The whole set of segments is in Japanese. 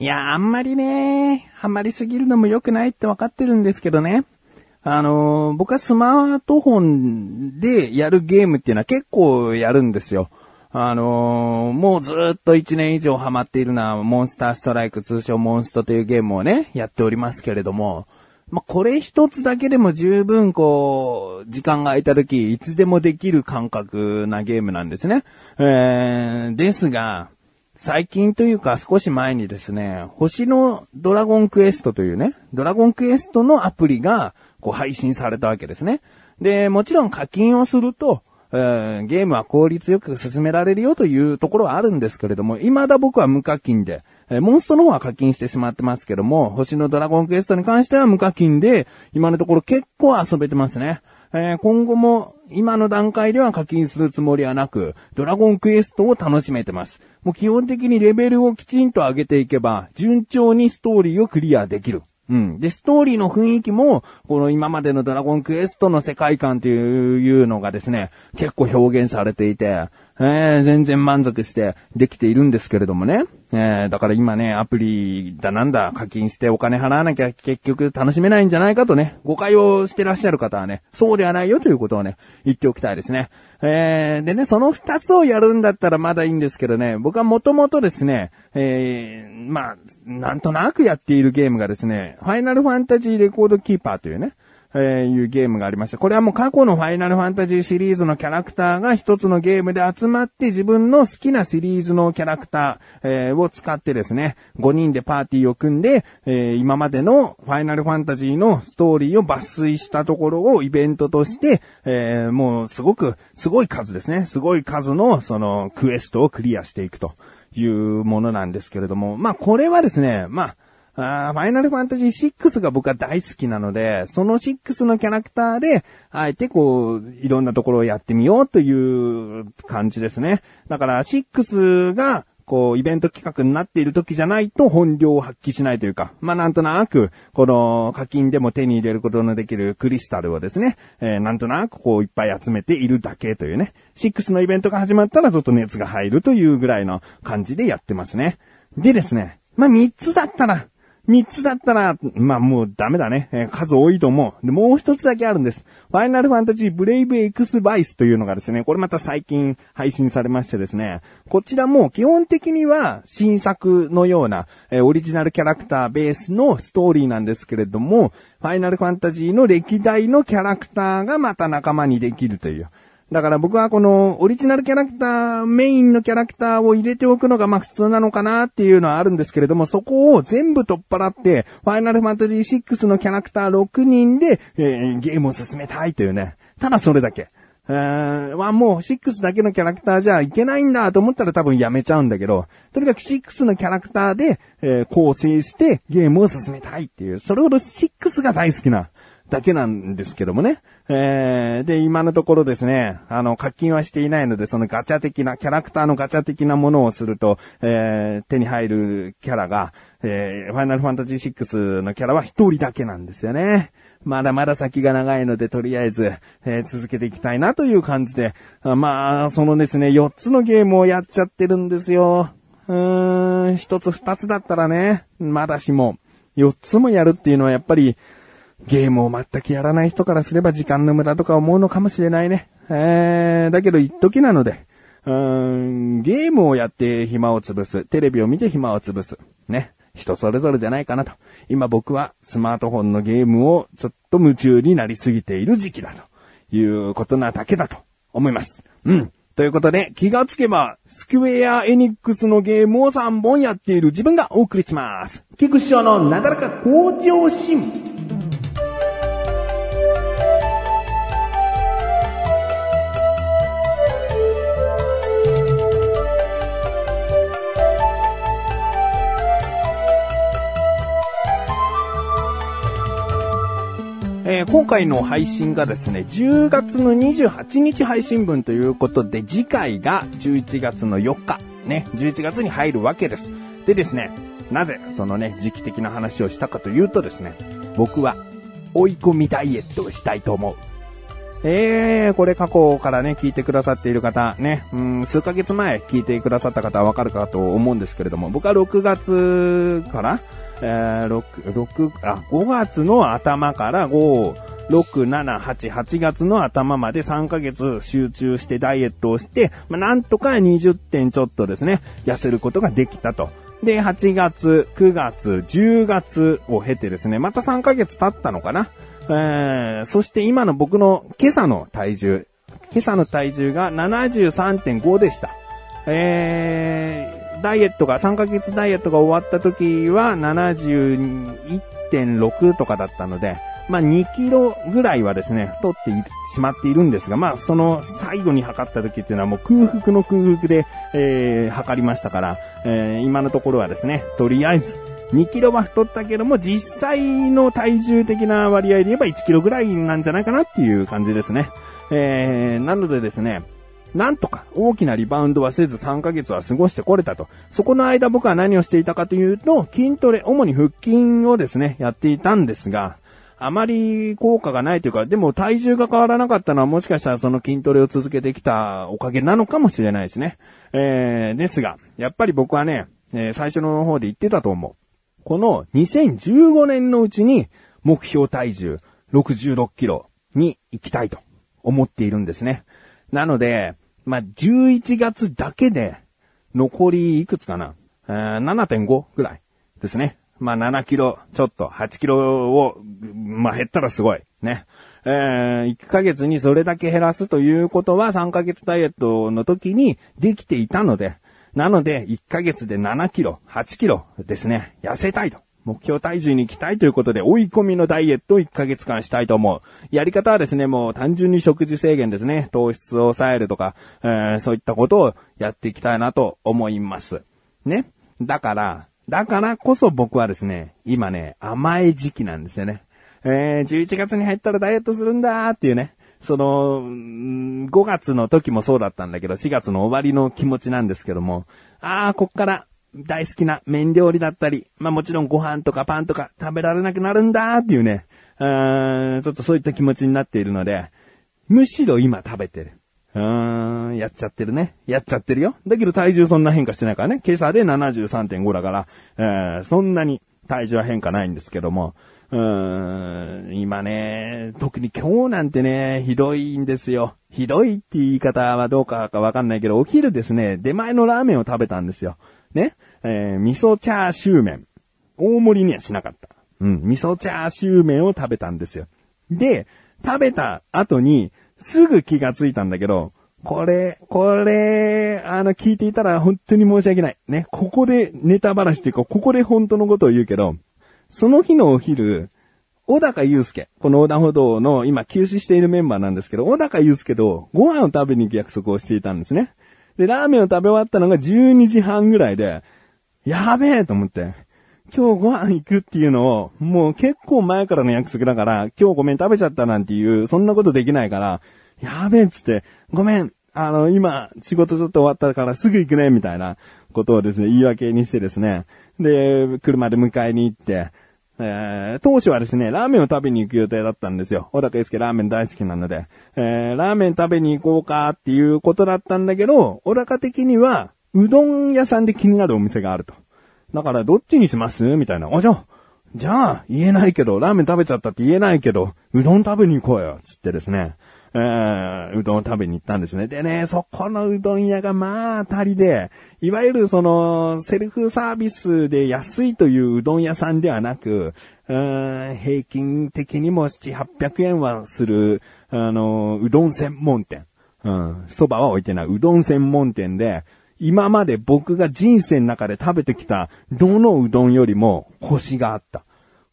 いや、あんまりね、ハマりすぎるのも良くないって分かってるんですけどね。あのー僕はスマートフォンでやるゲームっていうのは結構やるんですよ。あのーもうずっと1年以上ハマっているのは、モンスターストライク通称モンストというゲームをね、やっておりますけれども、まあ、これ一つだけでも十分こう、時間が空いた時、いつでもできる感覚なゲームなんですね。えー、ですが、最近というか少し前にですね、星のドラゴンクエストというね、ドラゴンクエストのアプリがこう配信されたわけですね。で、もちろん課金をすると、えーゲームは効率よく進められるよというところはあるんですけれども、未だ僕は無課金で、えモンストの方は課金してしまってますけども、星のドラゴンクエストに関しては無課金で、今のところ結構遊べてますね。えー今後も今の段階では課金するつもりはなく、ドラゴンクエストを楽しめてます。もう基本的にレベルをきちんと上げていけば、順調にストーリーをクリアできる。うん。で、ストーリーの雰囲気も、この今までのドラゴンクエストの世界観というのがですね、結構表現されていて、えー全然満足してできているんですけれどもね。えーだから今ね、アプリだなんだ課金してお金払わなきゃ結局楽しめないんじゃないかとね、誤解をしてらっしゃる方はね、そうではないよということをね、言っておきたいですね。えーでね、その二つをやるんだったらまだいいんですけどね、僕はもともとですね、えーまあ、なんとなくやっているゲームがですね、ファイナルファンタジーレコードキーパーというね、えーいうゲームがありました。これはもう過去のファイナルファンタジーシリーズのキャラクターが一つのゲームで集まって自分の好きなシリーズのキャラクター、えーを使ってですね、5人でパーティーを組んで、えー今までのファイナルファンタジーのストーリーを抜粋したところをイベントとして、えーもうすごく、すごい数ですね。すごい数のそのクエストをクリアしていくというものなんですけれども、まあこれはですね、まあ、あファイナルファンタジー6が僕は大好きなので、その6のキャラクターで、あえてこう、いろんなところをやってみようという感じですね。だから6が、こう、イベント企画になっている時じゃないと本領を発揮しないというか、まあなんとなく、この課金でも手に入れることのできるクリスタルをですね、えーなんとなくこういっぱい集めているだけというね、6のイベントが始まったらちょっと熱が入るというぐらいの感じでやってますね。でですね、まあ3つだったら、三つだったら、まあもうダメだね。えー数多いと思う。で、もう一つだけあるんです。ファイナルファンタジーブレイブエクスバイスというのがですね、これまた最近配信されましてですね、こちらも基本的には新作のような、えーオリジナルキャラクターベースのストーリーなんですけれども、ファイナルファンタジーの歴代のキャラクターがまた仲間にできるという。だから僕はこのオリジナルキャラクター、メインのキャラクターを入れておくのがまあ普通なのかなっていうのはあるんですけれども、そこを全部取っ払って、ファイナルファンタジー6のキャラクター6人で、えーゲームを進めたいというね。ただそれだけ。えー、はもう6だけのキャラクターじゃいけないんだと思ったら多分やめちゃうんだけど、とにかく6のキャラクターで、えー構成してゲームを進めたいっていう、それほど6が大好きなだけなんですけどもね。えー、で、今のところですね、あの、課金はしていないので、そのガチャ的な、キャラクターのガチャ的なものをすると、えー、手に入るキャラが、えー、ファイナルファンタジー6のキャラは一人だけなんですよね。まだまだ先が長いので、とりあえず、えー続けていきたいなという感じで、あまあ、そのですね、4つのゲームをやっちゃってるんですよ。うーん、1つ2つだったらね、まだしも、4つもやるっていうのはやっぱり、ゲームを全くやらない人からすれば時間の無駄とか思うのかもしれないね。えー、だけど一時なので、うーん、ゲームをやって暇を潰す。テレビを見て暇を潰す。ね。人それぞれじゃないかなと。今僕はスマートフォンのゲームをちょっと夢中になりすぎている時期だということなだけだと思います。うん。ということで、気がつけば、スクウェアエニックスのゲームを3本やっている自分がお送りします。菊師匠のなだらか向上心。今回の配信がですね、10月の28日配信分ということで、次回が11月の4日、ね、11月に入るわけです。でですね、なぜそのね、時期的な話をしたかというとですね、僕は追い込みダイエットをしたいと思う。えー、これ過去からね、聞いてくださっている方、ね、うん、数ヶ月前聞いてくださった方はわかるかと思うんですけれども、僕は6月から、えー、6、6、あ、5月の頭から5、6、7、8、8月の頭まで3ヶ月集中してダイエットをして、まあ、なんとか20点ちょっとですね、痩せることができたと。で、8月、9月、10月を経てですね、また3ヶ月経ったのかな。えー、そして今の僕の今朝の体重、今朝の体重が73.5でした。えー、ダイエットが、3ヶ月ダイエットが終わった時は71.6とかだったので、まあ2キロぐらいはですね、太ってしまっているんですが、まあその最後に測った時っていうのはもう空腹の空腹で、えー、測りましたから、えー、今のところはですね、とりあえず、2キロは太ったけども、実際の体重的な割合で言えば1キロぐらいなんじゃないかなっていう感じですね。えー、なのでですね、なんとか大きなリバウンドはせず3ヶ月は過ごしてこれたと。そこの間僕は何をしていたかというと、筋トレ、主に腹筋をですね、やっていたんですが、あまり効果がないというか、でも体重が変わらなかったのはもしかしたらその筋トレを続けてきたおかげなのかもしれないですね。えー、ですが、やっぱり僕はね、えー、最初の方で言ってたと思う。この2015年のうちに目標体重66キロに行きたいと思っているんですね。なので、まあ、11月だけで残りいくつかな、?7.5 ぐらいですね。まあ、7キロちょっと、8キロを、まあ、減ったらすごい。ね。えー、1ヶ月にそれだけ減らすということは3ヶ月ダイエットの時にできていたので、なので、1ヶ月で7キロ、8キロですね、痩せたいと。目標体重に行きたいということで、追い込みのダイエットを1ヶ月間したいと思う。やり方はですね、もう単純に食事制限ですね。糖質を抑えるとか、えー、そういったことをやっていきたいなと思います。ね。だから、だからこそ僕はですね、今ね、甘い時期なんですよね。えー、11月に入ったらダイエットするんだーっていうね。その、5月の時もそうだったんだけど、4月の終わりの気持ちなんですけども、ああ、こっから大好きな麺料理だったり、まあもちろんご飯とかパンとか食べられなくなるんだーっていうね、うーん、ちょっとそういった気持ちになっているので、むしろ今食べてる。うーん、やっちゃってるね。やっちゃってるよ。だけど体重そんな変化してないからね。今朝で73.5だから、えー、そんなに体重は変化ないんですけども、うん、今ね、特に今日なんてね、ひどいんですよ。ひどいって言い方はどうかかわかんないけど、お昼ですね、出前のラーメンを食べたんですよ。ね、えー、味噌チャーシュー麺。大盛りにはしなかった。うん、味噌チャーシュー麺を食べたんですよ。で、食べた後に、すぐ気がついたんだけど、これ、これ、あの、聞いていたら本当に申し訳ない。ね、ここでネタ話っていうか、ここで本当のことを言うけど、その日のお昼、小高祐介、この横断歩道の今休止しているメンバーなんですけど、小高祐介とご飯を食べに行く約束をしていたんですね。で、ラーメンを食べ終わったのが12時半ぐらいで、やべえと思って、今日ご飯行くっていうのを、もう結構前からの約束だから、今日ごめん食べちゃったなんていう、そんなことできないから、やべえっつって、ごめん、あの、今、仕事ちょっと終わったからすぐ行くね、みたいなことをですね、言い訳にしてですね、で、車で迎えに行って、えー、当初はですね、ラーメンを食べに行く予定だったんですよ。小高祐介ラーメン大好きなので、えー、ラーメン食べに行こうかっていうことだったんだけど、小高的には、うどん屋さんで気になるお店があると。だからどっちにします？みたいな。あ、じゃあ、じゃあ、言えないけど、ラーメン食べちゃったって言えないけど、うどん食べに行こうよ、つってですね。えー、うどんを食べに行ったんですね。でね、そこのうどん屋がまあ当たりで、いわゆるその、セルフサービスで安いといううどん屋さんではなく、平均的にも7、800円はする、あの、うどん専門店。うん、蕎麦は置いてない。うどん専門店で、今まで僕が人生の中で食べてきたどのうどんよりも星があった。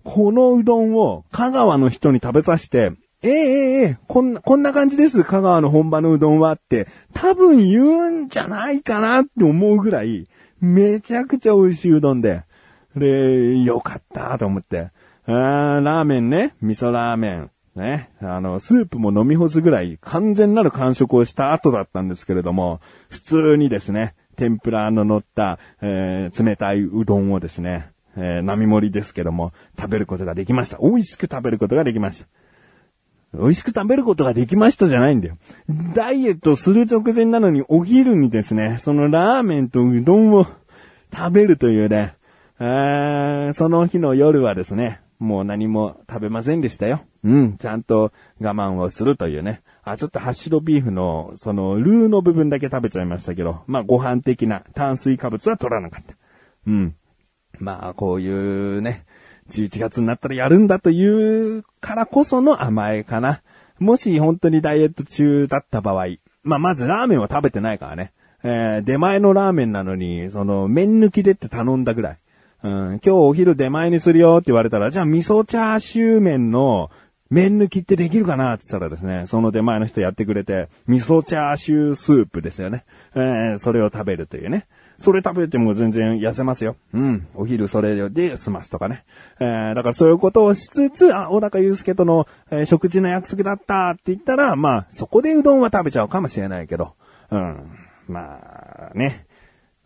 このうどんを香川の人に食べさせて、ええええこんな、こんな感じです、香川の本場のうどんはって、多分言うんじゃないかなって思うぐらい、めちゃくちゃ美味しいうどんで、で、よかったと思って。あラーメンね、味噌ラーメン。ね、あの、スープも飲み干すぐらい完全なる完食をした後だったんですけれども、普通にですね、天ぷらの乗った、えー、冷たいうどんをですね、えー、並盛りですけども、食べることができました。美味しく食べることができました。美味しく食べることができましたじゃないんだよ。ダイエットする直前なのにお昼にですね、そのラーメンとうどんを食べるというね、え、その日の夜はですね、もう何も食べませんでしたよ。うん、ちゃんと我慢をするというね。あ、ちょっとハッシュドビーフの、その、ルーの部分だけ食べちゃいましたけど、まあご飯的な炭水化物は取らなかった。うん。まあ、こういうね、11月になったらやるんだというからこその甘えかな。もし本当にダイエット中だった場合、まあ、まずラーメンは食べてないからね。えー、出前のラーメンなのに、その、麺抜きでって頼んだぐらい。うん、今日お昼出前にするよって言われたら、じゃあ味噌チャーシュー麺の麺抜きってできるかなって言ったらですね、その出前の人やってくれて、味噌チャーシュースープですよね。えー、それを食べるというね。それ食べても全然痩せますよ。うん。お昼それで済ますとかね。えー、だからそういうことをしつつ、あ、小高祐介との、えー、食事の約束だったって言ったら、まあ、そこでうどんは食べちゃうかもしれないけど。うん。まあ、ね。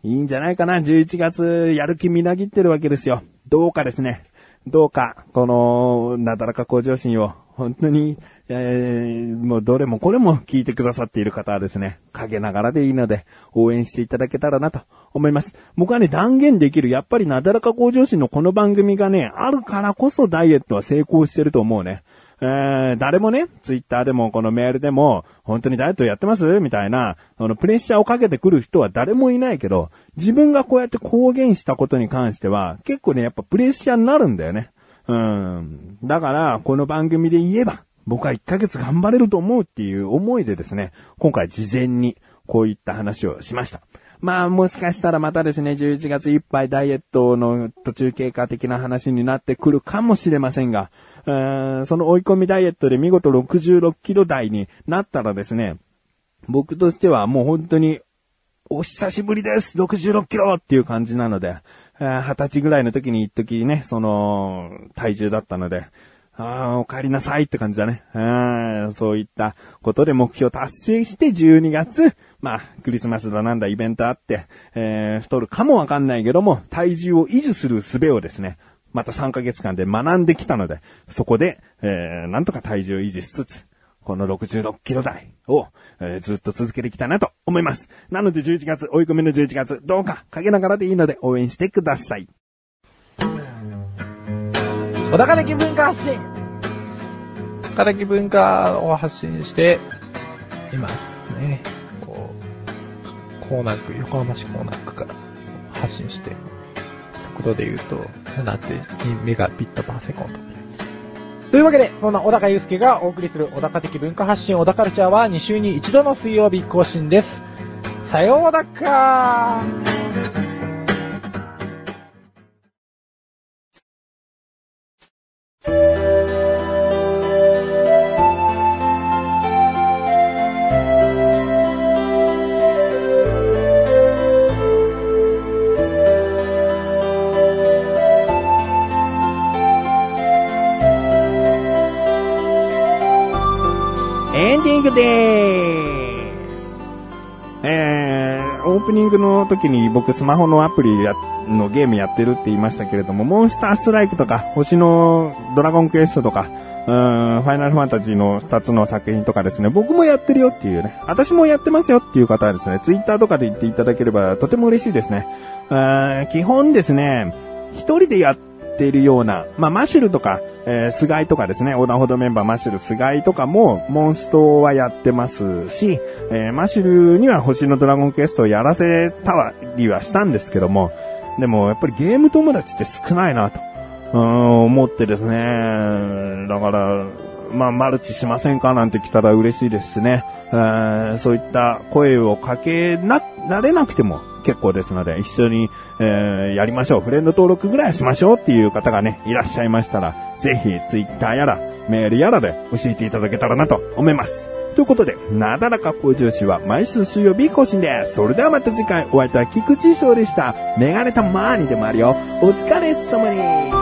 いいんじゃないかな。11月、やる気みなぎってるわけですよ。どうかですね。どうか、この、なだらか向上心を、本当に、えー、もうどれもこれも聞いてくださっている方はですね、陰ながらでいいので、応援していただけたらなと思います。僕はね、断言できる、やっぱりなだらか向上心のこの番組がね、あるからこそダイエットは成功してると思うね。えー、誰もね、ツイッターでもこのメールでも、本当にダイエットやってます？みたいな、あの、プレッシャーをかけてくる人は誰もいないけど、自分がこうやって公言したことに関しては、結構ね、やっぱプレッシャーになるんだよね。うん。だから、この番組で言えば、僕は1ヶ月頑張れると思うっていう思いでですね、今回事前にこういった話をしました。まあもしかしたらまたですね、11月いっぱいダイエットの途中経過的な話になってくるかもしれませんが、その追い込みダイエットで見事66キロ台になったらですね、僕としてはもう本当に、お久しぶりです !66 キロっていう感じなので、二十歳ぐらいの時に一時ね、その、体重だったので、ああ、お帰りなさいって感じだね。あそういったことで目標達成して12月、まあ、クリスマスだなんだイベントあって、えー、太るかもわかんないけども、体重を維持する術をですね、また3ヶ月間で学んできたので、そこで、えー、なんとか体重を維持しつつ、この66キロ台を、えー、ずっと続けてきたなと思います。なので11月、追い込みの11月、どうかかけながらでいいので応援してください。小高的文化発信小高的文化を発信していますね。こう、コーナー区、横浜市コーナー区から発信して、速度で言うと、7.2メガビットパーセコンド。というわけで、そんな小高祐介がお送りする小高的文化発信小高カルチャーは2週に1度の水曜日更新です。さようだかーグでーす。えー、オープニングの時に僕スマホのアプリやのゲームやってるって言いましたけれども、モンスターストライクとか、星のドラゴンクエストとか、うん、ファイナルファンタジーの2つの作品とかですね、僕もやってるよっていうね、私もやってますよっていう方はですね、ツイッターとかで言っていただければとても嬉しいですね。うん基本ですね、一人でやってるような、まあ、マシュルとか、えー、菅井とかですね、横断歩道メンバーマッシュル、菅井とかも、モンストはやってますし、えー、マシュルには星のドラゴンクエストをやらせたりはしたんですけども、でもやっぱりゲーム友達って少ないなと、うん、思ってですね、だから、まあ、マルチしませんかなんて来たら嬉しいですしね。そういった声をかけな、られなくても結構ですので、一緒に、えー、やりましょう。フレンド登録ぐらいしましょうっていう方がね、いらっしゃいましたら、ぜひ、ツイッターやら、メールやらで教えていただけたらなと思います。ということで、なだらか向上心は毎週水曜日更新です。それではまた次回、お会いいた菊池翔でした。メガネたまーにでもあるよ。お疲れ様に。